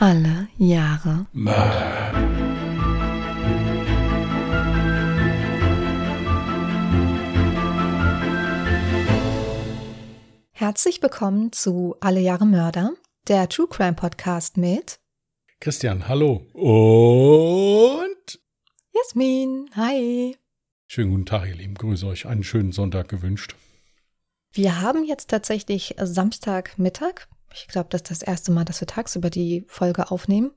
Alle Jahre Mörder. Herzlich willkommen zu Alle Jahre Mörder, der True Crime Podcast mit Christian, hallo. Und Jasmin. Hi. schönen guten Tag, ihr Lieben. Grüße euch. Einen schönen Sonntag gewünscht. Wir haben jetzt tatsächlich Samstagmittag. Ich glaube, das ist das erste Mal, dass wir tagsüber die Folge aufnehmen.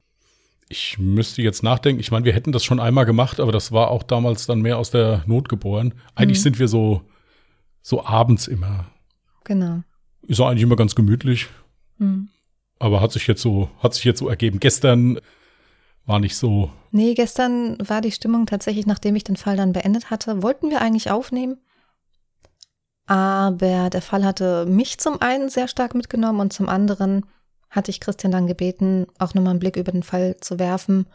Ich müsste jetzt nachdenken. Ich meine, wir hätten das schon einmal gemacht, aber das war auch damals dann mehr aus der Not geboren. Eigentlich Mhm. sind wir so, so abends immer. Genau. Ist auch eigentlich immer ganz gemütlich, Hm. aber hat sich jetzt so, hat sich jetzt so ergeben. Gestern war nicht so. Nee, gestern war die Stimmung tatsächlich, nachdem ich den Fall dann beendet hatte, wollten wir eigentlich aufnehmen. Aber der Fall hatte mich zum einen sehr stark mitgenommen und zum anderen hatte ich Christian dann gebeten, auch nochmal einen Blick über den Fall zu werfen,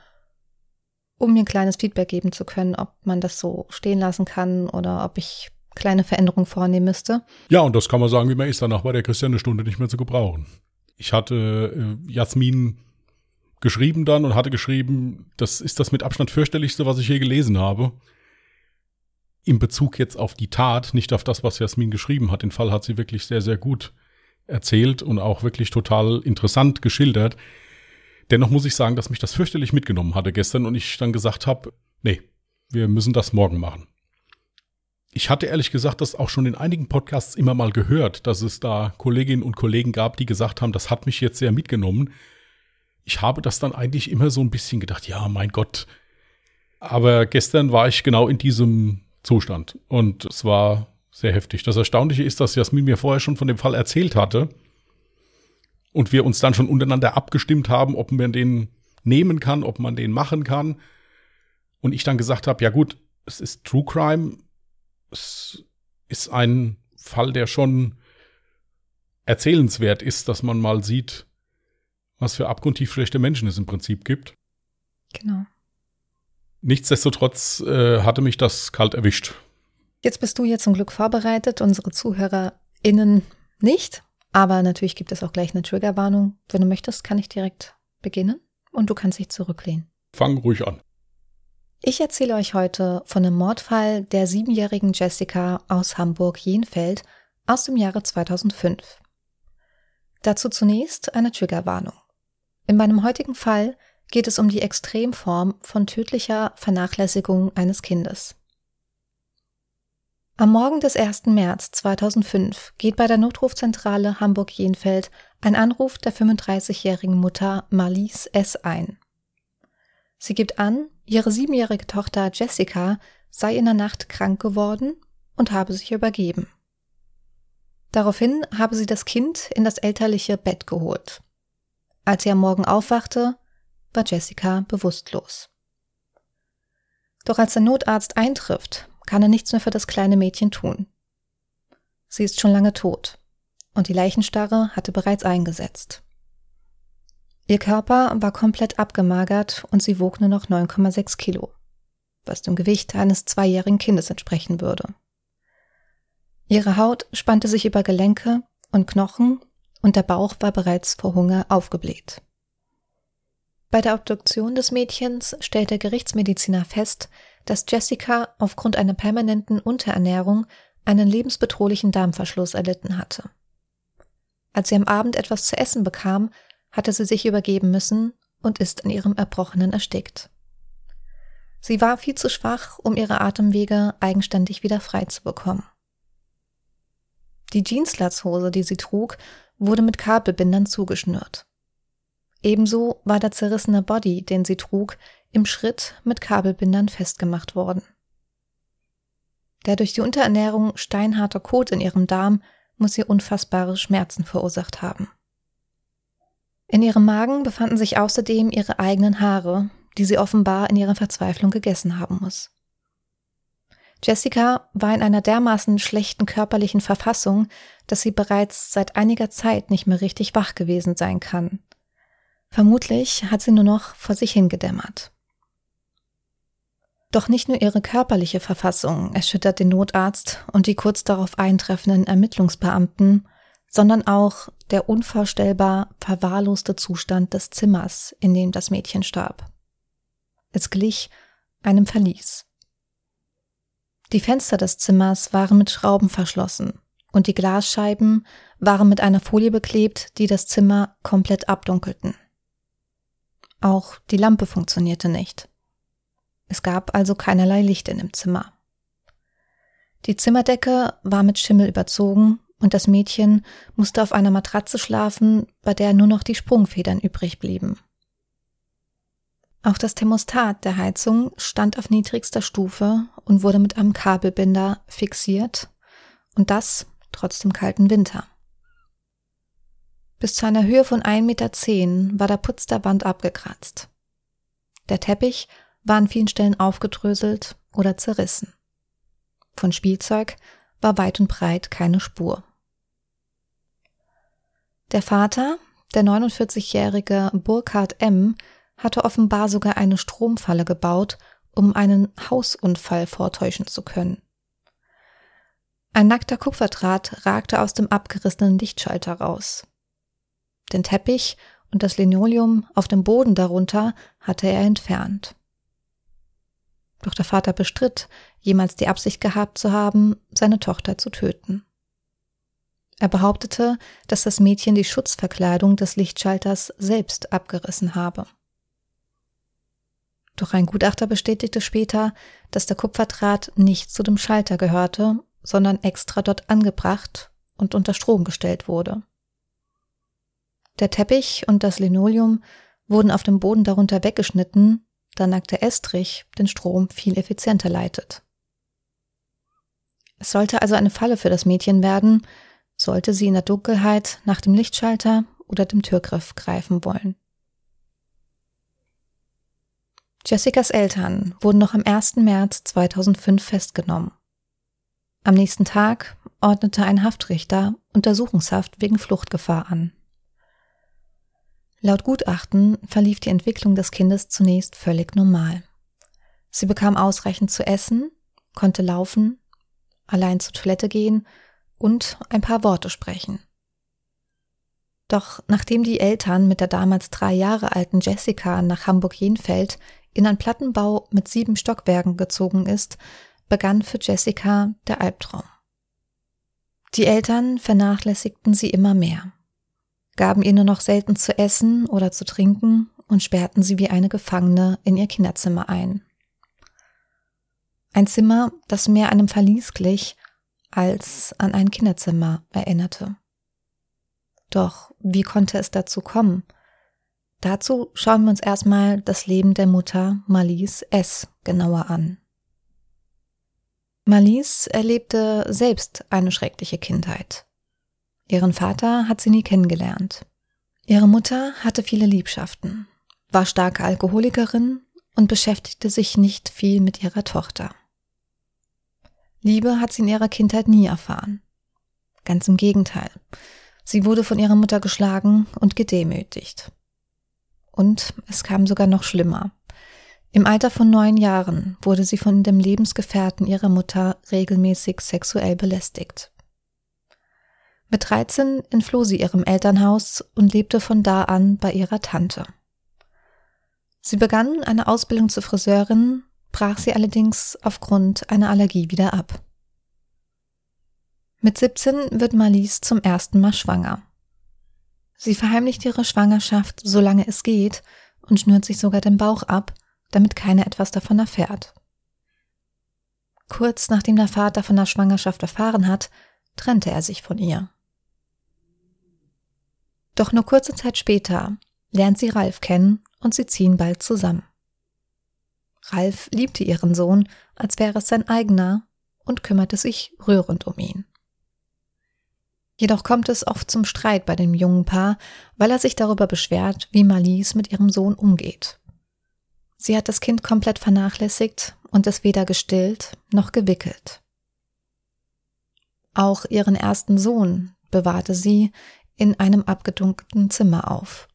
um mir ein kleines Feedback geben zu können, ob man das so stehen lassen kann oder ob ich kleine Veränderungen vornehmen müsste. Ja, und das kann man sagen, wie man ist. Danach war der Christian eine Stunde nicht mehr zu gebrauchen. Ich hatte äh, Jasmin geschrieben dann und hatte geschrieben, das ist das mit Abstand fürchterlichste, was ich je gelesen habe. In Bezug jetzt auf die Tat, nicht auf das, was Jasmin geschrieben hat. Den Fall hat sie wirklich sehr, sehr gut erzählt und auch wirklich total interessant geschildert. Dennoch muss ich sagen, dass mich das fürchterlich mitgenommen hatte gestern und ich dann gesagt habe, nee, wir müssen das morgen machen. Ich hatte ehrlich gesagt das auch schon in einigen Podcasts immer mal gehört, dass es da Kolleginnen und Kollegen gab, die gesagt haben, das hat mich jetzt sehr mitgenommen. Ich habe das dann eigentlich immer so ein bisschen gedacht, ja, mein Gott. Aber gestern war ich genau in diesem Zustand und es war sehr heftig. Das Erstaunliche ist, dass Jasmin mir vorher schon von dem Fall erzählt hatte und wir uns dann schon untereinander abgestimmt haben, ob man den nehmen kann, ob man den machen kann. Und ich dann gesagt habe, ja gut, es ist True Crime, es ist ein Fall, der schon erzählenswert ist, dass man mal sieht, was für abgrundtief schlechte Menschen es im Prinzip gibt. Genau. Nichtsdestotrotz äh, hatte mich das kalt erwischt. Jetzt bist du ja zum Glück vorbereitet, unsere ZuhörerInnen nicht. Aber natürlich gibt es auch gleich eine Triggerwarnung. Wenn du möchtest, kann ich direkt beginnen und du kannst dich zurücklehnen. Fang ruhig an. Ich erzähle euch heute von einem Mordfall der siebenjährigen Jessica aus Hamburg-Jenfeld aus dem Jahre 2005. Dazu zunächst eine Triggerwarnung. In meinem heutigen Fall geht es um die Extremform von tödlicher Vernachlässigung eines Kindes. Am Morgen des 1. März 2005 geht bei der Notrufzentrale Hamburg-Jenfeld ein Anruf der 35-jährigen Mutter Marlies S. ein. Sie gibt an, ihre siebenjährige Tochter Jessica sei in der Nacht krank geworden und habe sich übergeben. Daraufhin habe sie das Kind in das elterliche Bett geholt. Als sie am Morgen aufwachte, war Jessica bewusstlos. Doch als der Notarzt eintrifft, kann er nichts mehr für das kleine Mädchen tun. Sie ist schon lange tot und die Leichenstarre hatte bereits eingesetzt. Ihr Körper war komplett abgemagert und sie wog nur noch 9,6 Kilo, was dem Gewicht eines zweijährigen Kindes entsprechen würde. Ihre Haut spannte sich über Gelenke und Knochen und der Bauch war bereits vor Hunger aufgebläht. Bei der Obduktion des Mädchens stellt der Gerichtsmediziner fest, dass Jessica aufgrund einer permanenten Unterernährung einen lebensbedrohlichen Darmverschluss erlitten hatte. Als sie am Abend etwas zu essen bekam, hatte sie sich übergeben müssen und ist an ihrem Erbrochenen erstickt. Sie war viel zu schwach, um ihre Atemwege eigenständig wieder frei zu bekommen. Die Jeanslatzhose, die sie trug, wurde mit Kabelbindern zugeschnürt. Ebenso war der zerrissene Body, den sie trug, im Schritt mit Kabelbindern festgemacht worden. Der durch die Unterernährung steinharte Kot in ihrem Darm muss ihr unfassbare Schmerzen verursacht haben. In ihrem Magen befanden sich außerdem ihre eigenen Haare, die sie offenbar in ihrer Verzweiflung gegessen haben muss. Jessica war in einer dermaßen schlechten körperlichen Verfassung, dass sie bereits seit einiger Zeit nicht mehr richtig wach gewesen sein kann. Vermutlich hat sie nur noch vor sich hingedämmert. Doch nicht nur ihre körperliche Verfassung erschüttert den Notarzt und die kurz darauf eintreffenden Ermittlungsbeamten, sondern auch der unvorstellbar verwahrloste Zustand des Zimmers, in dem das Mädchen starb. Es glich einem Verlies. Die Fenster des Zimmers waren mit Schrauben verschlossen und die Glasscheiben waren mit einer Folie beklebt, die das Zimmer komplett abdunkelten. Auch die Lampe funktionierte nicht. Es gab also keinerlei Licht in dem Zimmer. Die Zimmerdecke war mit Schimmel überzogen und das Mädchen musste auf einer Matratze schlafen, bei der nur noch die Sprungfedern übrig blieben. Auch das Thermostat der Heizung stand auf niedrigster Stufe und wurde mit einem Kabelbinder fixiert und das trotz dem kalten Winter. Bis zu einer Höhe von 1,10 Meter war der Putz der Wand abgekratzt. Der Teppich war an vielen Stellen aufgedröselt oder zerrissen. Von Spielzeug war weit und breit keine Spur. Der Vater, der 49-jährige Burkhard M., hatte offenbar sogar eine Stromfalle gebaut, um einen Hausunfall vortäuschen zu können. Ein nackter Kupferdraht ragte aus dem abgerissenen Lichtschalter raus. Den Teppich und das Linoleum auf dem Boden darunter hatte er entfernt. Doch der Vater bestritt, jemals die Absicht gehabt zu haben, seine Tochter zu töten. Er behauptete, dass das Mädchen die Schutzverkleidung des Lichtschalters selbst abgerissen habe. Doch ein Gutachter bestätigte später, dass der Kupferdraht nicht zu dem Schalter gehörte, sondern extra dort angebracht und unter Strom gestellt wurde. Der Teppich und das Linoleum wurden auf dem Boden darunter weggeschnitten, da nackter Estrich den Strom viel effizienter leitet. Es sollte also eine Falle für das Mädchen werden, sollte sie in der Dunkelheit nach dem Lichtschalter oder dem Türgriff greifen wollen. Jessicas Eltern wurden noch am 1. März 2005 festgenommen. Am nächsten Tag ordnete ein Haftrichter Untersuchungshaft wegen Fluchtgefahr an. Laut Gutachten verlief die Entwicklung des Kindes zunächst völlig normal. Sie bekam ausreichend zu essen, konnte laufen, allein zur Toilette gehen und ein paar Worte sprechen. Doch nachdem die Eltern mit der damals drei Jahre alten Jessica nach Hamburg-Jenfeld in ein Plattenbau mit sieben Stockwerken gezogen ist, begann für Jessica der Albtraum. Die Eltern vernachlässigten sie immer mehr, gaben ihr nur noch selten zu essen oder zu trinken und sperrten sie wie eine Gefangene in ihr Kinderzimmer ein. Ein Zimmer, das mehr einem Verlies glich als an ein Kinderzimmer erinnerte. Doch wie konnte es dazu kommen? Dazu schauen wir uns erstmal das Leben der Mutter Malise S. genauer an. Malise erlebte selbst eine schreckliche Kindheit. Ihren Vater hat sie nie kennengelernt. Ihre Mutter hatte viele Liebschaften, war starke Alkoholikerin und beschäftigte sich nicht viel mit ihrer Tochter. Liebe hat sie in ihrer Kindheit nie erfahren. Ganz im Gegenteil. Sie wurde von ihrer Mutter geschlagen und gedemütigt. Und es kam sogar noch schlimmer. Im Alter von neun Jahren wurde sie von dem Lebensgefährten ihrer Mutter regelmäßig sexuell belästigt. Mit 13 entfloh sie ihrem Elternhaus und lebte von da an bei ihrer Tante. Sie begann eine Ausbildung zur Friseurin brach sie allerdings aufgrund einer Allergie wieder ab. Mit 17 wird Marlies zum ersten Mal schwanger. Sie verheimlicht ihre Schwangerschaft, solange es geht, und schnürt sich sogar den Bauch ab, damit keiner etwas davon erfährt. Kurz nachdem der Vater von der Schwangerschaft erfahren hat, trennte er sich von ihr. Doch nur kurze Zeit später lernt sie Ralf kennen und sie ziehen bald zusammen. Ralf liebte ihren Sohn, als wäre es sein eigener, und kümmerte sich rührend um ihn. Jedoch kommt es oft zum Streit bei dem jungen Paar, weil er sich darüber beschwert, wie Malise mit ihrem Sohn umgeht. Sie hat das Kind komplett vernachlässigt und es weder gestillt noch gewickelt. Auch ihren ersten Sohn bewahrte sie in einem abgedunkelten Zimmer auf.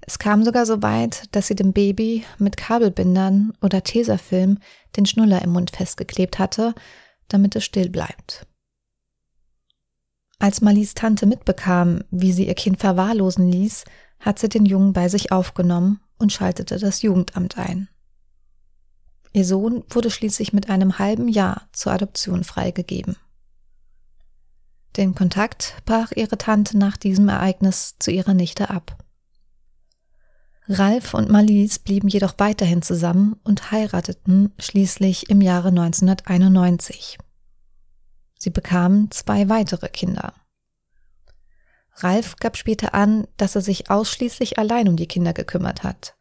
Es kam sogar so weit, dass sie dem Baby mit Kabelbindern oder Tesafilm den Schnuller im Mund festgeklebt hatte, damit es still bleibt. Als Malis Tante mitbekam, wie sie ihr Kind verwahrlosen ließ, hat sie den Jungen bei sich aufgenommen und schaltete das Jugendamt ein. Ihr Sohn wurde schließlich mit einem halben Jahr zur Adoption freigegeben. Den Kontakt brach ihre Tante nach diesem Ereignis zu ihrer Nichte ab. Ralf und Marlies blieben jedoch weiterhin zusammen und heirateten schließlich im Jahre 1991. Sie bekamen zwei weitere Kinder. Ralf gab später an, dass er sich ausschließlich allein um die Kinder gekümmert hat.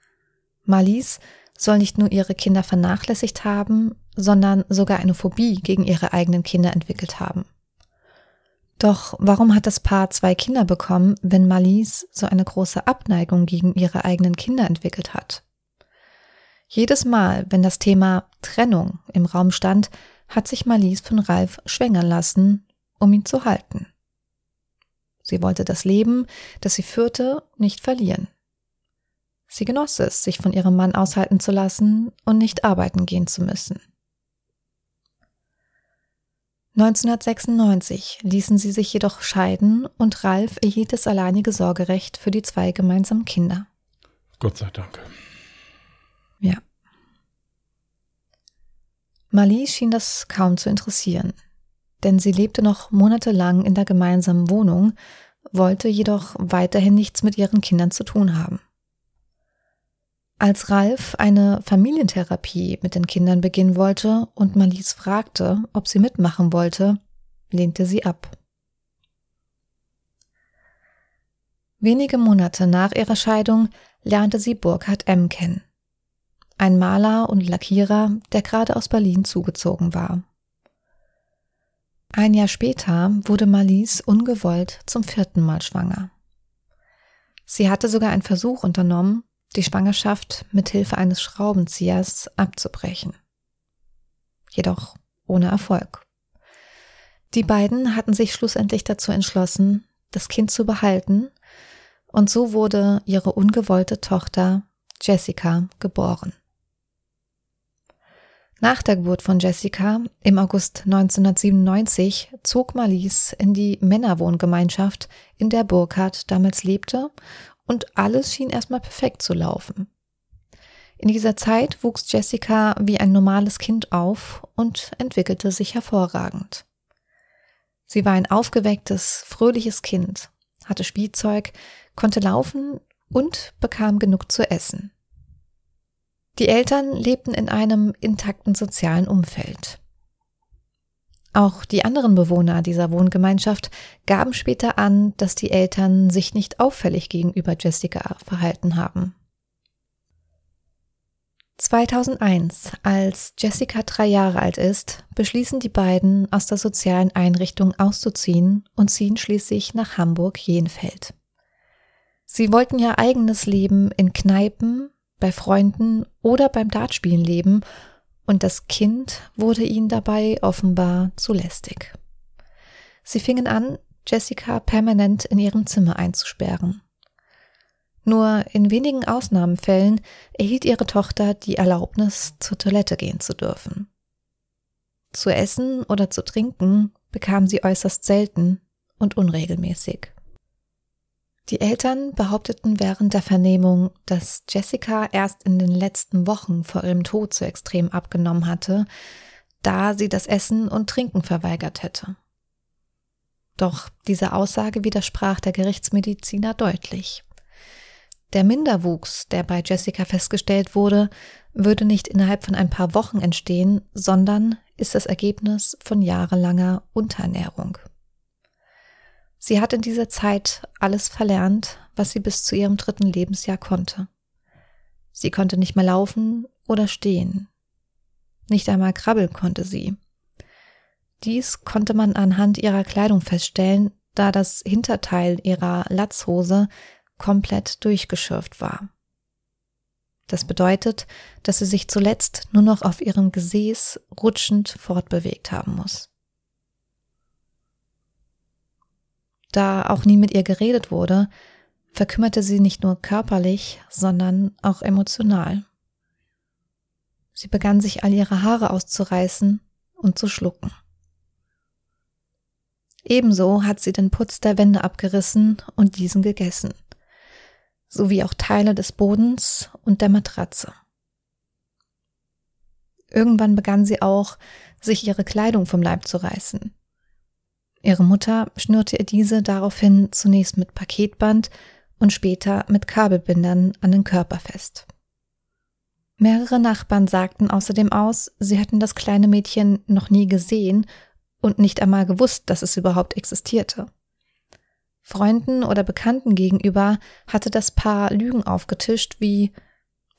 Marlies soll nicht nur ihre Kinder vernachlässigt haben, sondern sogar eine Phobie gegen ihre eigenen Kinder entwickelt haben. Doch warum hat das Paar zwei Kinder bekommen, wenn Marlies so eine große Abneigung gegen ihre eigenen Kinder entwickelt hat? Jedes Mal, wenn das Thema Trennung im Raum stand, hat sich Marlies von Ralf schwängern lassen, um ihn zu halten. Sie wollte das Leben, das sie führte, nicht verlieren. Sie genoss es, sich von ihrem Mann aushalten zu lassen und nicht arbeiten gehen zu müssen. 1996 ließen sie sich jedoch scheiden und Ralf erhielt das alleinige Sorgerecht für die zwei gemeinsamen Kinder. Gott sei Dank. Ja. Marlie schien das kaum zu interessieren, denn sie lebte noch monatelang in der gemeinsamen Wohnung, wollte jedoch weiterhin nichts mit ihren Kindern zu tun haben. Als Ralf eine Familientherapie mit den Kindern beginnen wollte und Marlies fragte, ob sie mitmachen wollte, lehnte sie ab. Wenige Monate nach ihrer Scheidung lernte sie Burkhard M. kennen. Ein Maler und Lackierer, der gerade aus Berlin zugezogen war. Ein Jahr später wurde Marlies ungewollt zum vierten Mal schwanger. Sie hatte sogar einen Versuch unternommen, die Schwangerschaft mit Hilfe eines Schraubenziehers abzubrechen. Jedoch ohne Erfolg. Die beiden hatten sich schlussendlich dazu entschlossen, das Kind zu behalten, und so wurde ihre ungewollte Tochter Jessica geboren. Nach der Geburt von Jessica im August 1997 zog Marlies in die Männerwohngemeinschaft, in der Burkhardt damals lebte und alles schien erstmal perfekt zu laufen. In dieser Zeit wuchs Jessica wie ein normales Kind auf und entwickelte sich hervorragend. Sie war ein aufgewecktes, fröhliches Kind, hatte Spielzeug, konnte laufen und bekam genug zu essen. Die Eltern lebten in einem intakten sozialen Umfeld. Auch die anderen Bewohner dieser Wohngemeinschaft gaben später an, dass die Eltern sich nicht auffällig gegenüber Jessica verhalten haben. 2001, als Jessica drei Jahre alt ist, beschließen die beiden, aus der sozialen Einrichtung auszuziehen und ziehen schließlich nach Hamburg-Jenfeld. Sie wollten ihr eigenes Leben in Kneipen, bei Freunden oder beim Dartspielen leben und das Kind wurde ihnen dabei offenbar zu lästig. Sie fingen an, Jessica permanent in ihrem Zimmer einzusperren. Nur in wenigen Ausnahmefällen erhielt ihre Tochter die Erlaubnis, zur Toilette gehen zu dürfen. Zu essen oder zu trinken bekam sie äußerst selten und unregelmäßig. Die Eltern behaupteten während der Vernehmung, dass Jessica erst in den letzten Wochen vor ihrem Tod so extrem abgenommen hatte, da sie das Essen und Trinken verweigert hätte. Doch diese Aussage widersprach der Gerichtsmediziner deutlich. Der Minderwuchs, der bei Jessica festgestellt wurde, würde nicht innerhalb von ein paar Wochen entstehen, sondern ist das Ergebnis von jahrelanger Unterernährung. Sie hat in dieser Zeit alles verlernt, was sie bis zu ihrem dritten Lebensjahr konnte. Sie konnte nicht mehr laufen oder stehen. Nicht einmal krabbeln konnte sie. Dies konnte man anhand ihrer Kleidung feststellen, da das Hinterteil ihrer Latzhose komplett durchgeschürft war. Das bedeutet, dass sie sich zuletzt nur noch auf ihrem Gesäß rutschend fortbewegt haben muss. Da auch nie mit ihr geredet wurde, verkümmerte sie nicht nur körperlich, sondern auch emotional. Sie begann sich all ihre Haare auszureißen und zu schlucken. Ebenso hat sie den Putz der Wände abgerissen und diesen gegessen, sowie auch Teile des Bodens und der Matratze. Irgendwann begann sie auch, sich ihre Kleidung vom Leib zu reißen. Ihre Mutter schnürte ihr diese daraufhin zunächst mit Paketband und später mit Kabelbindern an den Körper fest. Mehrere Nachbarn sagten außerdem aus, sie hätten das kleine Mädchen noch nie gesehen und nicht einmal gewusst, dass es überhaupt existierte. Freunden oder Bekannten gegenüber hatte das Paar Lügen aufgetischt wie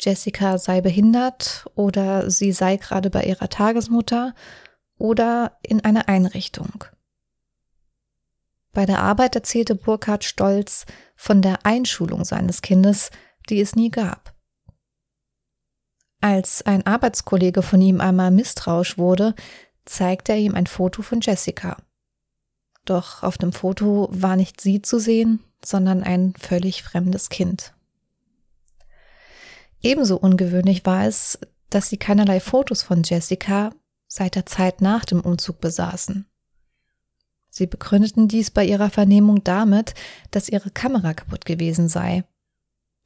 Jessica sei behindert oder sie sei gerade bei ihrer Tagesmutter oder in einer Einrichtung. Bei der Arbeit erzählte Burkhard stolz von der Einschulung seines Kindes, die es nie gab. Als ein Arbeitskollege von ihm einmal misstrauisch wurde, zeigte er ihm ein Foto von Jessica. Doch auf dem Foto war nicht sie zu sehen, sondern ein völlig fremdes Kind. Ebenso ungewöhnlich war es, dass sie keinerlei Fotos von Jessica seit der Zeit nach dem Umzug besaßen. Sie begründeten dies bei ihrer Vernehmung damit, dass ihre Kamera kaputt gewesen sei.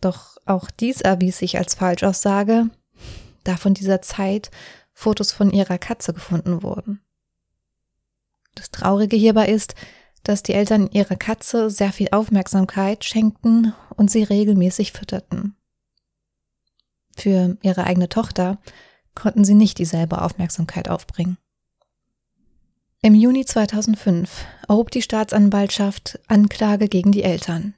Doch auch dies erwies sich als Falschaussage, da von dieser Zeit Fotos von ihrer Katze gefunden wurden. Das Traurige hierbei ist, dass die Eltern ihrer Katze sehr viel Aufmerksamkeit schenkten und sie regelmäßig fütterten. Für ihre eigene Tochter konnten sie nicht dieselbe Aufmerksamkeit aufbringen. Im Juni 2005 erhob die Staatsanwaltschaft Anklage gegen die Eltern.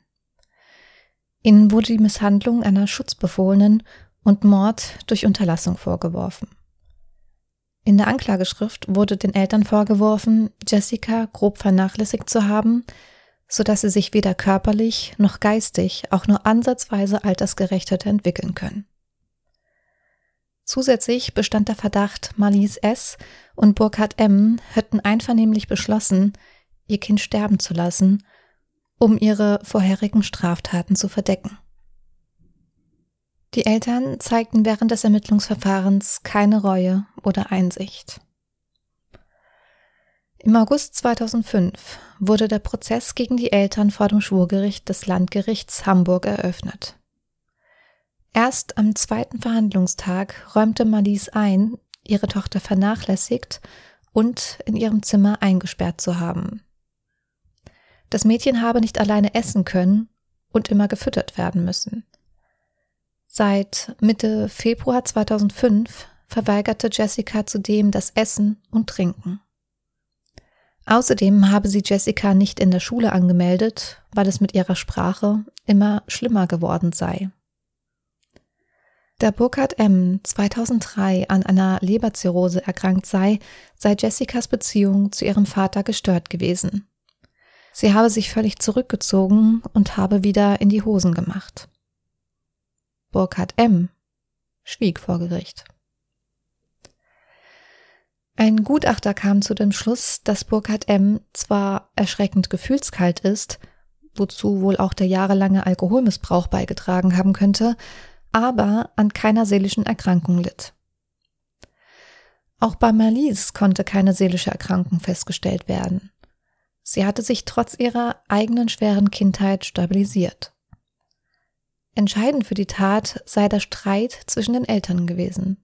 Ihnen wurde die Misshandlung einer Schutzbefohlenen und Mord durch Unterlassung vorgeworfen. In der Anklageschrift wurde den Eltern vorgeworfen, Jessica grob vernachlässigt zu haben, so dass sie sich weder körperlich noch geistig auch nur ansatzweise altersgerecht hätte entwickeln können. Zusätzlich bestand der Verdacht, Marlies S. und Burkhard M. hätten einvernehmlich beschlossen, ihr Kind sterben zu lassen, um ihre vorherigen Straftaten zu verdecken. Die Eltern zeigten während des Ermittlungsverfahrens keine Reue oder Einsicht. Im August 2005 wurde der Prozess gegen die Eltern vor dem Schwurgericht des Landgerichts Hamburg eröffnet. Erst am zweiten Verhandlungstag räumte Malice ein, ihre Tochter vernachlässigt und in ihrem Zimmer eingesperrt zu haben. Das Mädchen habe nicht alleine essen können und immer gefüttert werden müssen. Seit Mitte Februar 2005 verweigerte Jessica zudem das Essen und Trinken. Außerdem habe sie Jessica nicht in der Schule angemeldet, weil es mit ihrer Sprache immer schlimmer geworden sei. Da Burkhard M. 2003 an einer Leberzirrhose erkrankt sei, sei Jessicas Beziehung zu ihrem Vater gestört gewesen. Sie habe sich völlig zurückgezogen und habe wieder in die Hosen gemacht. Burkhard M. schwieg vor Gericht. Ein Gutachter kam zu dem Schluss, dass Burkhard M. zwar erschreckend gefühlskalt ist, wozu wohl auch der jahrelange Alkoholmissbrauch beigetragen haben könnte, aber an keiner seelischen Erkrankung litt. Auch bei Marlies konnte keine seelische Erkrankung festgestellt werden. Sie hatte sich trotz ihrer eigenen schweren Kindheit stabilisiert. Entscheidend für die Tat sei der Streit zwischen den Eltern gewesen.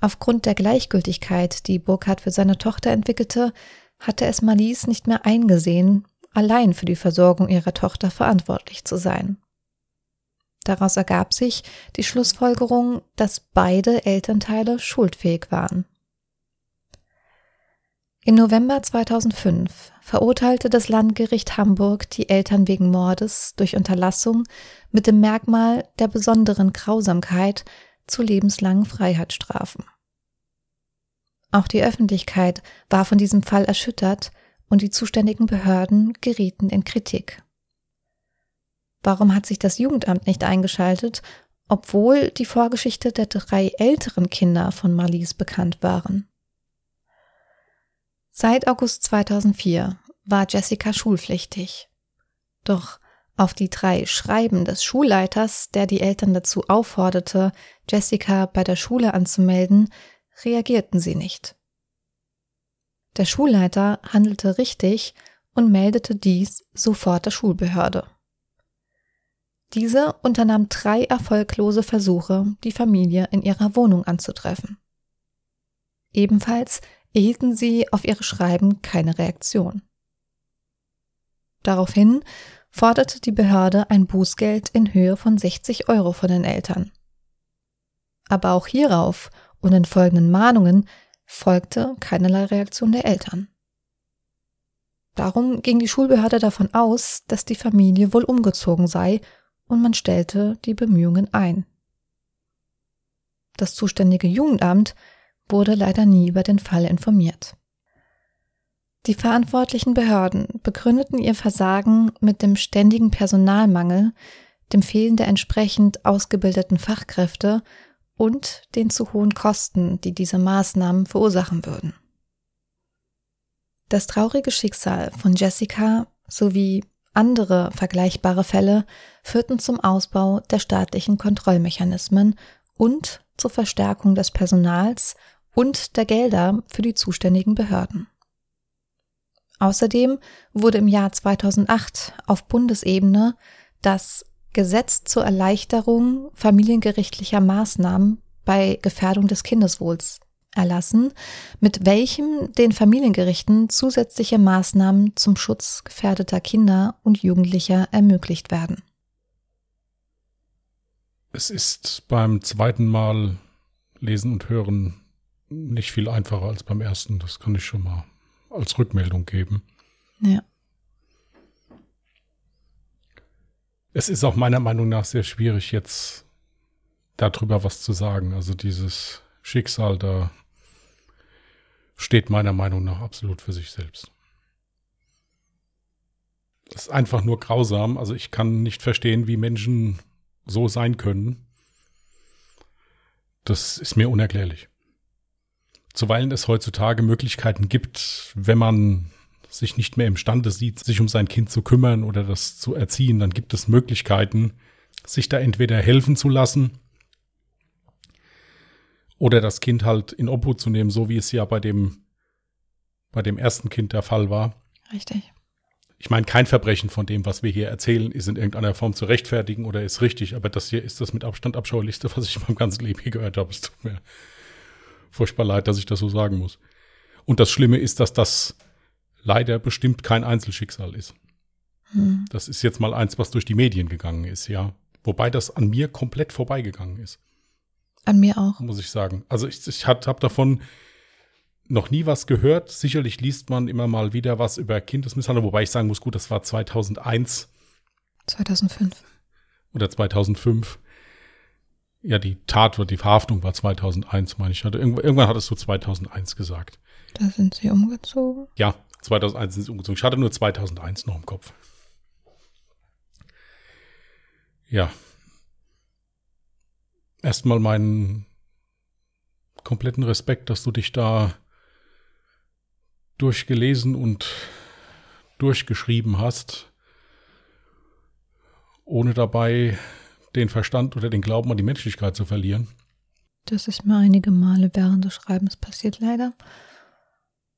Aufgrund der Gleichgültigkeit, die Burkhardt für seine Tochter entwickelte, hatte es Marlies nicht mehr eingesehen, allein für die Versorgung ihrer Tochter verantwortlich zu sein. Daraus ergab sich die Schlussfolgerung, dass beide Elternteile schuldfähig waren. Im November 2005 verurteilte das Landgericht Hamburg die Eltern wegen Mordes durch Unterlassung mit dem Merkmal der besonderen Grausamkeit zu lebenslangen Freiheitsstrafen. Auch die Öffentlichkeit war von diesem Fall erschüttert und die zuständigen Behörden gerieten in Kritik. Warum hat sich das Jugendamt nicht eingeschaltet, obwohl die Vorgeschichte der drei älteren Kinder von Marlies bekannt waren? Seit August 2004 war Jessica schulpflichtig. Doch auf die drei Schreiben des Schulleiters, der die Eltern dazu aufforderte, Jessica bei der Schule anzumelden, reagierten sie nicht. Der Schulleiter handelte richtig und meldete dies sofort der Schulbehörde. Diese unternahm drei erfolglose Versuche, die Familie in ihrer Wohnung anzutreffen. Ebenfalls erhielten sie auf ihre Schreiben keine Reaktion. Daraufhin forderte die Behörde ein Bußgeld in Höhe von 60 Euro von den Eltern. Aber auch hierauf und in folgenden Mahnungen folgte keinerlei Reaktion der Eltern. Darum ging die Schulbehörde davon aus, dass die Familie wohl umgezogen sei und man stellte die Bemühungen ein. Das zuständige Jugendamt wurde leider nie über den Fall informiert. Die verantwortlichen Behörden begründeten ihr Versagen mit dem ständigen Personalmangel, dem Fehlen der entsprechend ausgebildeten Fachkräfte und den zu hohen Kosten, die diese Maßnahmen verursachen würden. Das traurige Schicksal von Jessica sowie andere vergleichbare Fälle führten zum Ausbau der staatlichen Kontrollmechanismen und zur Verstärkung des Personals und der Gelder für die zuständigen Behörden. Außerdem wurde im Jahr 2008 auf Bundesebene das Gesetz zur Erleichterung familiengerichtlicher Maßnahmen bei Gefährdung des Kindeswohls erlassen, mit welchem den Familiengerichten zusätzliche Maßnahmen zum Schutz gefährdeter Kinder und Jugendlicher ermöglicht werden. Es ist beim zweiten Mal lesen und hören nicht viel einfacher als beim ersten. Das kann ich schon mal als Rückmeldung geben. Ja. Es ist auch meiner Meinung nach sehr schwierig, jetzt darüber was zu sagen. Also dieses Schicksal da steht meiner Meinung nach absolut für sich selbst. Das ist einfach nur grausam. Also ich kann nicht verstehen, wie Menschen so sein können. Das ist mir unerklärlich. Zuweilen es heutzutage Möglichkeiten gibt, wenn man sich nicht mehr imstande sieht, sich um sein Kind zu kümmern oder das zu erziehen, dann gibt es Möglichkeiten, sich da entweder helfen zu lassen oder das Kind halt in Obhut zu nehmen, so wie es ja bei dem, bei dem ersten Kind der Fall war. Richtig. Ich meine, kein Verbrechen von dem, was wir hier erzählen, ist in irgendeiner Form zu rechtfertigen oder ist richtig, aber das hier ist das mit Abstand abscheulichste, was ich in meinem ganzen Leben hier gehört habe. Es tut mir furchtbar leid, dass ich das so sagen muss. Und das Schlimme ist, dass das leider bestimmt kein Einzelschicksal ist. Hm. Das ist jetzt mal eins, was durch die Medien gegangen ist, ja. Wobei das an mir komplett vorbeigegangen ist. An mir auch. Muss ich sagen. Also ich, ich habe davon noch nie was gehört. Sicherlich liest man immer mal wieder was über Kindesmisshandlung, wobei ich sagen muss, gut, das war 2001. 2005. Oder 2005. Ja, die Tat, die Verhaftung war 2001, meine ich. Irgendwann hattest du 2001 gesagt. Da sind sie umgezogen? Ja, 2001 sind sie umgezogen. Ich hatte nur 2001 noch im Kopf. Ja. Erstmal meinen kompletten Respekt, dass du dich da durchgelesen und durchgeschrieben hast, ohne dabei den Verstand oder den Glauben an die Menschlichkeit zu verlieren. Das ist mir einige Male während des Schreibens passiert, leider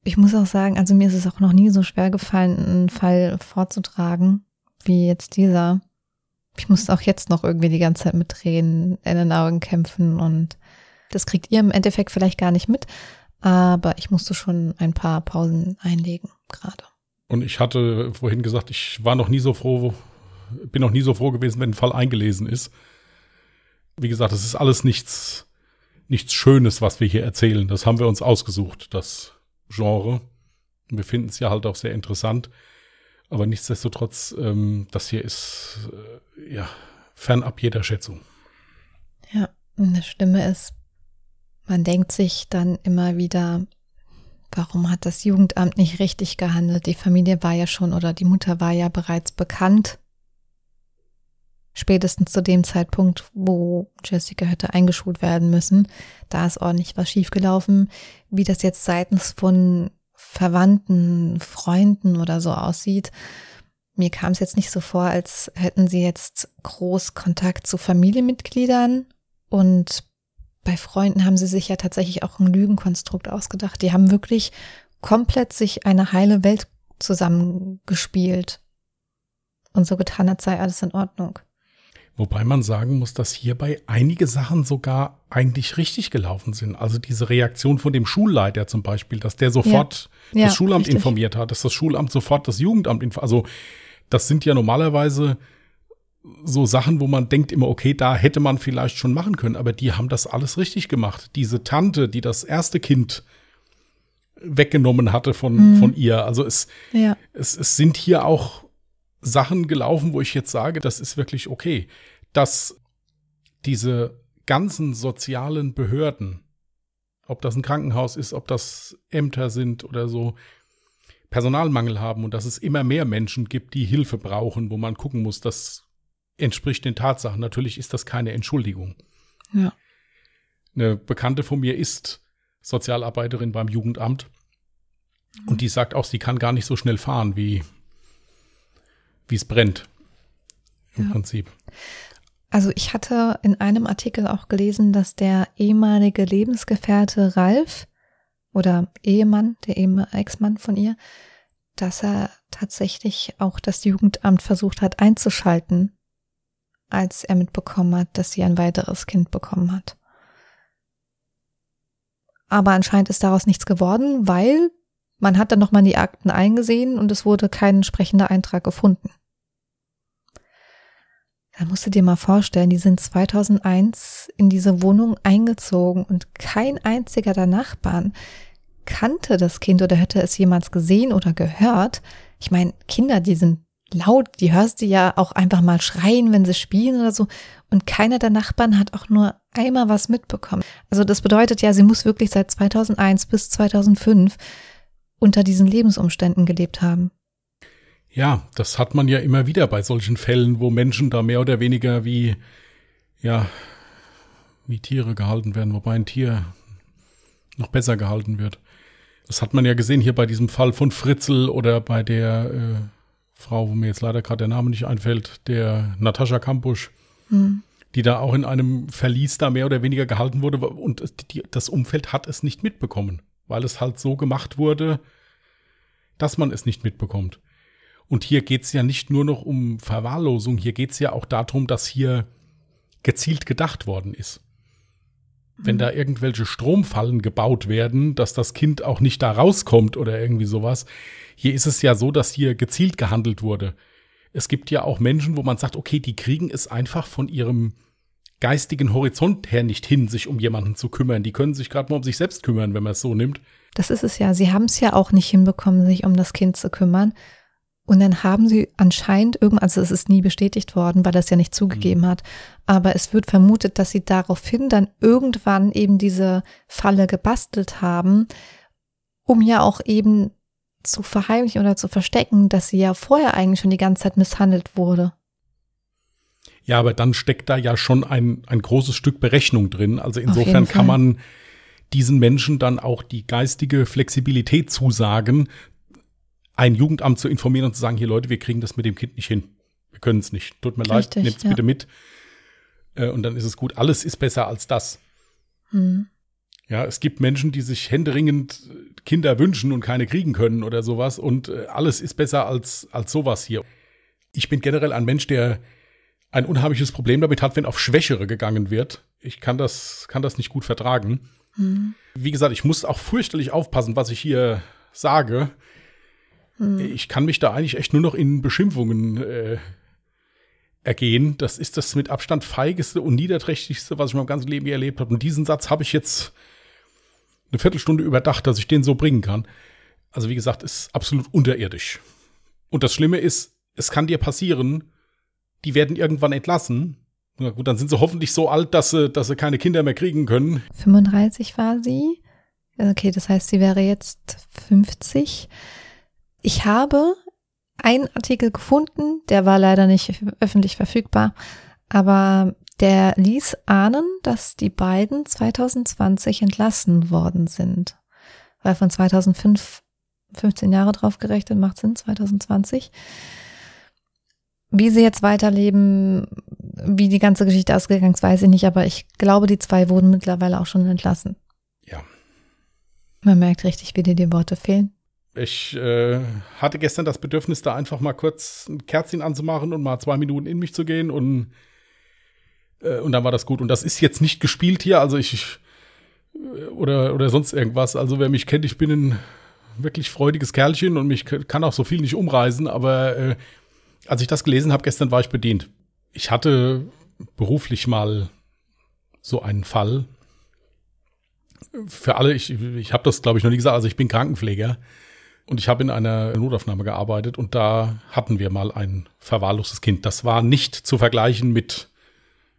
ich muss auch sagen, also mir ist es auch noch nie so schwer gefallen, einen Fall vorzutragen, wie jetzt dieser. Ich musste auch jetzt noch irgendwie die ganze Zeit mit Tränen in den Augen kämpfen und das kriegt ihr im Endeffekt vielleicht gar nicht mit, aber ich musste schon ein paar Pausen einlegen gerade. Und ich hatte vorhin gesagt, ich war noch nie so froh, bin noch nie so froh gewesen, wenn ein Fall eingelesen ist. Wie gesagt, es ist alles nichts, nichts Schönes, was wir hier erzählen. Das haben wir uns ausgesucht. Das Genre. Wir finden es ja halt auch sehr interessant. Aber nichtsdestotrotz, ähm, das hier ist äh, ja fernab jeder Schätzung. Ja, eine Stimme ist, man denkt sich dann immer wieder, warum hat das Jugendamt nicht richtig gehandelt? Die Familie war ja schon oder die Mutter war ja bereits bekannt. Spätestens zu dem Zeitpunkt, wo Jessica hätte eingeschult werden müssen, da ist ordentlich was schiefgelaufen. Wie das jetzt seitens von Verwandten, Freunden oder so aussieht, mir kam es jetzt nicht so vor, als hätten sie jetzt groß Kontakt zu Familienmitgliedern und bei Freunden haben sie sich ja tatsächlich auch ein Lügenkonstrukt ausgedacht. Die haben wirklich komplett sich eine heile Welt zusammengespielt und so getan, als sei alles in Ordnung. Wobei man sagen muss, dass hierbei einige Sachen sogar eigentlich richtig gelaufen sind. Also diese Reaktion von dem Schulleiter zum Beispiel, dass der sofort ja, das ja, Schulamt richtig. informiert hat, dass das Schulamt sofort das Jugendamt informiert. Also das sind ja normalerweise so Sachen, wo man denkt immer, okay, da hätte man vielleicht schon machen können, aber die haben das alles richtig gemacht. Diese Tante, die das erste Kind weggenommen hatte von, mhm. von ihr. Also es, ja. es, es sind hier auch Sachen gelaufen, wo ich jetzt sage, das ist wirklich okay, dass diese ganzen sozialen Behörden, ob das ein Krankenhaus ist, ob das Ämter sind oder so, Personalmangel haben und dass es immer mehr Menschen gibt, die Hilfe brauchen, wo man gucken muss, das entspricht den Tatsachen. Natürlich ist das keine Entschuldigung. Ja. Eine Bekannte von mir ist Sozialarbeiterin beim Jugendamt und die sagt auch, sie kann gar nicht so schnell fahren, wie wie es brennt. Im ja. Prinzip. Also ich hatte in einem Artikel auch gelesen, dass der ehemalige Lebensgefährte Ralf oder Ehemann, der Ex-Mann von ihr, dass er tatsächlich auch das Jugendamt versucht hat einzuschalten, als er mitbekommen hat, dass sie ein weiteres Kind bekommen hat. Aber anscheinend ist daraus nichts geworden, weil man hat dann nochmal die Akten eingesehen und es wurde kein entsprechender Eintrag gefunden. Da musst du dir mal vorstellen, die sind 2001 in diese Wohnung eingezogen und kein einziger der Nachbarn kannte das Kind oder hätte es jemals gesehen oder gehört. Ich meine, Kinder, die sind laut, die hörst du ja auch einfach mal schreien, wenn sie spielen oder so. Und keiner der Nachbarn hat auch nur einmal was mitbekommen. Also das bedeutet ja, sie muss wirklich seit 2001 bis 2005 unter diesen Lebensumständen gelebt haben. Ja, das hat man ja immer wieder bei solchen Fällen, wo Menschen da mehr oder weniger wie, ja, wie Tiere gehalten werden, wobei ein Tier noch besser gehalten wird. Das hat man ja gesehen hier bei diesem Fall von Fritzel oder bei der äh, Frau, wo mir jetzt leider gerade der Name nicht einfällt, der Natascha Kampusch, hm. die da auch in einem Verlies da mehr oder weniger gehalten wurde und die, das Umfeld hat es nicht mitbekommen, weil es halt so gemacht wurde, dass man es nicht mitbekommt. Und hier geht es ja nicht nur noch um Verwahrlosung, hier geht es ja auch darum, dass hier gezielt gedacht worden ist. Wenn da irgendwelche Stromfallen gebaut werden, dass das Kind auch nicht da rauskommt oder irgendwie sowas. Hier ist es ja so, dass hier gezielt gehandelt wurde. Es gibt ja auch Menschen, wo man sagt, okay, die kriegen es einfach von ihrem geistigen Horizont her nicht hin, sich um jemanden zu kümmern. Die können sich gerade mal um sich selbst kümmern, wenn man es so nimmt. Das ist es ja. Sie haben es ja auch nicht hinbekommen, sich um das Kind zu kümmern. Und dann haben sie anscheinend irgend, also es ist nie bestätigt worden, weil es ja nicht zugegeben mhm. hat, aber es wird vermutet, dass sie daraufhin dann irgendwann eben diese Falle gebastelt haben, um ja auch eben zu verheimlichen oder zu verstecken, dass sie ja vorher eigentlich schon die ganze Zeit misshandelt wurde. Ja, aber dann steckt da ja schon ein, ein großes Stück Berechnung drin. Also insofern kann man diesen Menschen dann auch die geistige Flexibilität zusagen, ein Jugendamt zu informieren und zu sagen, hier Leute, wir kriegen das mit dem Kind nicht hin. Wir können es nicht. Tut mir Richtig, leid, nehmt es ja. bitte mit. Äh, und dann ist es gut. Alles ist besser als das. Mhm. Ja, es gibt Menschen, die sich händeringend Kinder wünschen und keine kriegen können oder sowas. Und äh, alles ist besser als, als sowas hier. Ich bin generell ein Mensch, der ein unheimliches Problem damit hat, wenn auf Schwächere gegangen wird. Ich kann das, kann das nicht gut vertragen. Mhm. Wie gesagt, ich muss auch fürchterlich aufpassen, was ich hier sage. Hm. Ich kann mich da eigentlich echt nur noch in Beschimpfungen äh, ergehen. Das ist das mit Abstand feigeste und niederträchtigste, was ich in meinem ganzen Leben je erlebt habe. Und diesen Satz habe ich jetzt eine Viertelstunde überdacht, dass ich den so bringen kann. Also wie gesagt, ist absolut unterirdisch. Und das Schlimme ist, es kann dir passieren, die werden irgendwann entlassen. Na gut, dann sind sie hoffentlich so alt, dass sie, dass sie keine Kinder mehr kriegen können. 35 war sie. Okay, das heißt, sie wäre jetzt 50. Ich habe einen Artikel gefunden, der war leider nicht öffentlich verfügbar, aber der ließ ahnen, dass die beiden 2020 entlassen worden sind. Weil von 2005 15 Jahre drauf gerechnet macht Sinn, 2020. Wie sie jetzt weiterleben, wie die ganze Geschichte ausgegangen ist, weiß ich nicht, aber ich glaube, die zwei wurden mittlerweile auch schon entlassen. Ja. Man merkt richtig, wie dir die Worte fehlen. Ich äh, hatte gestern das Bedürfnis, da einfach mal kurz ein Kerzchen anzumachen und mal zwei Minuten in mich zu gehen und, äh, und dann war das gut. Und das ist jetzt nicht gespielt hier, also ich oder, oder sonst irgendwas. Also wer mich kennt, ich bin ein wirklich freudiges Kerlchen und mich kann auch so viel nicht umreisen, aber äh, als ich das gelesen habe gestern, war ich bedient. Ich hatte beruflich mal so einen Fall. Für alle, ich, ich habe das glaube ich noch nie gesagt, also ich bin Krankenpfleger und ich habe in einer Notaufnahme gearbeitet und da hatten wir mal ein verwahrlostes Kind. Das war nicht zu vergleichen mit,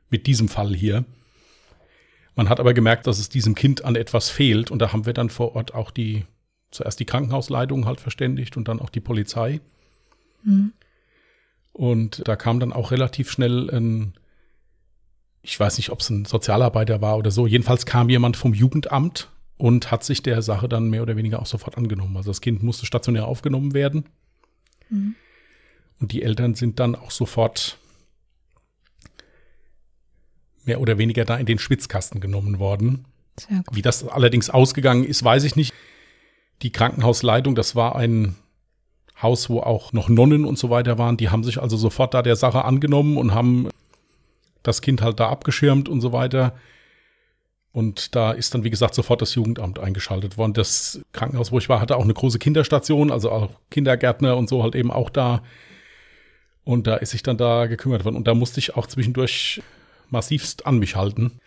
mit diesem Fall hier. Man hat aber gemerkt, dass es diesem Kind an etwas fehlt und da haben wir dann vor Ort auch die, zuerst die Krankenhausleitung halt verständigt und dann auch die Polizei. Mhm. Und da kam dann auch relativ schnell ein, ich weiß nicht, ob es ein Sozialarbeiter war oder so, jedenfalls kam jemand vom Jugendamt und hat sich der Sache dann mehr oder weniger auch sofort angenommen. Also das Kind musste stationär aufgenommen werden. Mhm. Und die Eltern sind dann auch sofort mehr oder weniger da in den Schwitzkasten genommen worden. Wie das allerdings ausgegangen ist, weiß ich nicht. Die Krankenhausleitung, das war ein Haus, wo auch noch Nonnen und so weiter waren. Die haben sich also sofort da der Sache angenommen und haben das Kind halt da abgeschirmt und so weiter. Und da ist dann, wie gesagt, sofort das Jugendamt eingeschaltet worden. Das Krankenhaus, wo ich war, hatte auch eine große Kinderstation, also auch Kindergärtner und so halt eben auch da. Und da ist sich dann da gekümmert worden. Und da musste ich auch zwischendurch massivst an mich halten.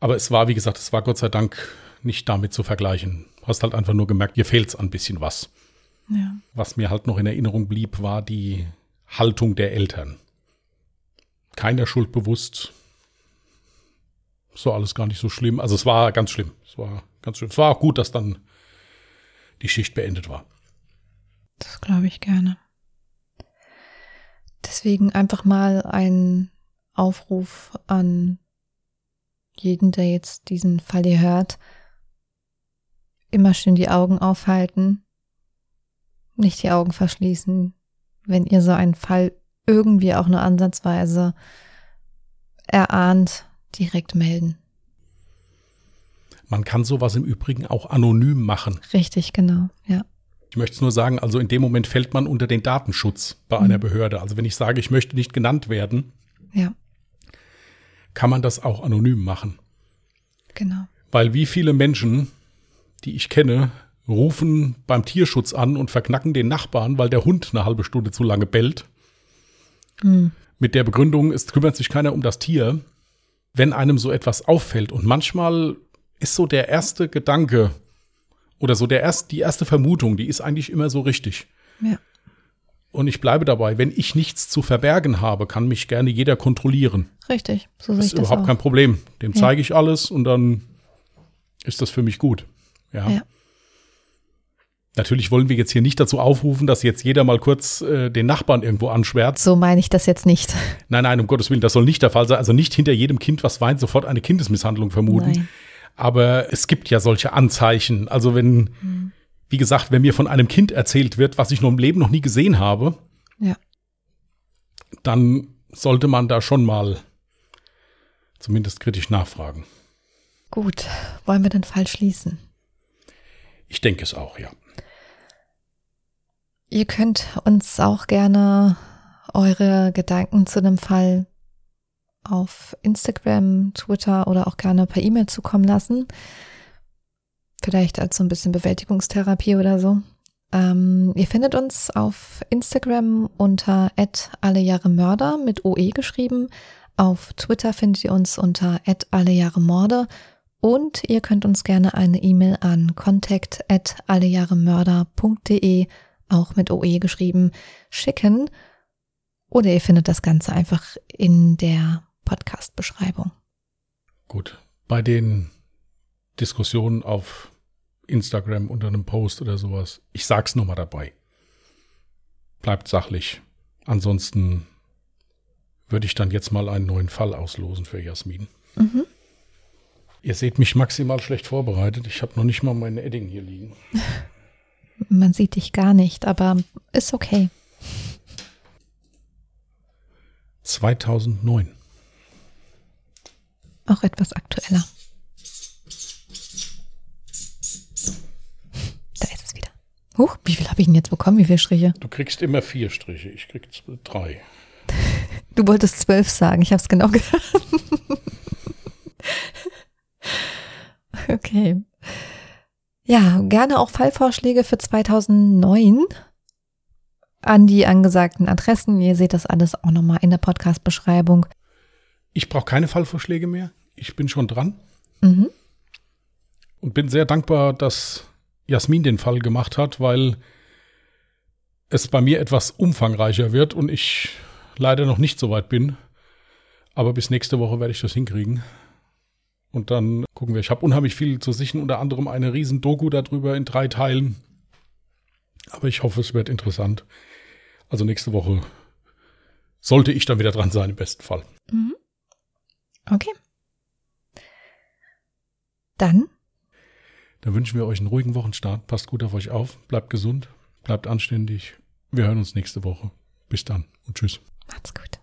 Aber es war, wie gesagt, es war Gott sei Dank nicht damit zu vergleichen. Hast halt einfach nur gemerkt, hier fehlt's ein bisschen was. Ja. Was mir halt noch in Erinnerung blieb, war die Haltung der Eltern. Keiner Schuld So alles gar nicht so schlimm. Also es war ganz schlimm. Es war ganz schlimm. Es war auch gut, dass dann die Schicht beendet war. Das glaube ich gerne. Deswegen einfach mal ein Aufruf an jeden, der jetzt diesen Fall hier hört. Immer schön die Augen aufhalten, nicht die Augen verschließen, wenn ihr so einen Fall irgendwie auch nur ansatzweise erahnt, direkt melden. Man kann sowas im Übrigen auch anonym machen. Richtig, genau, ja. Ich möchte es nur sagen, also in dem Moment fällt man unter den Datenschutz bei mhm. einer Behörde. Also wenn ich sage, ich möchte nicht genannt werden, ja kann man das auch anonym machen. Genau. Weil wie viele Menschen, die ich kenne, rufen beim Tierschutz an und verknacken den Nachbarn, weil der Hund eine halbe Stunde zu lange bellt. Mhm. Mit der Begründung, es kümmert sich keiner um das Tier. Wenn einem so etwas auffällt und manchmal ist so der erste Gedanke oder so der erst, die erste Vermutung, die ist eigentlich immer so richtig. Ja. Und ich bleibe dabei, wenn ich nichts zu verbergen habe, kann mich gerne jeder kontrollieren. Richtig, so sehe ich das. ist überhaupt auch. kein Problem. Dem ja. zeige ich alles und dann ist das für mich gut. Ja. ja. Natürlich wollen wir jetzt hier nicht dazu aufrufen, dass jetzt jeder mal kurz äh, den Nachbarn irgendwo anschwärzt. So meine ich das jetzt nicht. Nein, nein, um Gottes Willen, das soll nicht der Fall sein. Also nicht hinter jedem Kind, was weint, sofort eine Kindesmisshandlung vermuten. Nein. Aber es gibt ja solche Anzeichen. Also wenn, hm wie gesagt, wenn mir von einem Kind erzählt wird, was ich noch im Leben noch nie gesehen habe, ja. dann sollte man da schon mal zumindest kritisch nachfragen. Gut, wollen wir den Fall schließen? Ich denke es auch, ja. Ihr könnt uns auch gerne eure Gedanken zu dem Fall auf Instagram, Twitter oder auch gerne per E-Mail zukommen lassen. Vielleicht als so ein bisschen Bewältigungstherapie oder so. Ähm, ihr findet uns auf Instagram unter allejahremörder mit OE geschrieben. Auf Twitter findet ihr uns unter allejahremorde. Und ihr könnt uns gerne eine E-Mail an contact allejahremörder.de, auch mit OE geschrieben, schicken. Oder ihr findet das Ganze einfach in der Podcast-Beschreibung. Gut. Bei den Diskussionen auf Instagram unter einem Post oder sowas. Ich sag's nochmal dabei. Bleibt sachlich. Ansonsten würde ich dann jetzt mal einen neuen Fall auslosen für Jasmin. Mhm. Ihr seht mich maximal schlecht vorbereitet. Ich habe noch nicht mal meine Edding hier liegen. Man sieht dich gar nicht, aber ist okay. 2009. Auch etwas aktueller. Huch, wie viel habe ich denn jetzt bekommen? Wie viele Striche? Du kriegst immer vier Striche, ich krieg drei. Du wolltest zwölf sagen, ich habe es genau gehört. okay. Ja, gerne auch Fallvorschläge für 2009 an die angesagten Adressen. Ihr seht das alles auch nochmal in der Podcast-Beschreibung. Ich brauche keine Fallvorschläge mehr. Ich bin schon dran Mhm. und bin sehr dankbar, dass Jasmin den Fall gemacht hat, weil es bei mir etwas umfangreicher wird und ich leider noch nicht so weit bin. Aber bis nächste Woche werde ich das hinkriegen. Und dann gucken wir. Ich habe unheimlich viel zu sichern, unter anderem eine riesen Doku darüber in drei Teilen. Aber ich hoffe, es wird interessant. Also nächste Woche sollte ich dann wieder dran sein, im besten Fall. Okay. Dann Dann wünschen wir euch einen ruhigen Wochenstart. Passt gut auf euch auf. Bleibt gesund. Bleibt anständig. Wir hören uns nächste Woche. Bis dann und tschüss. macht's gut.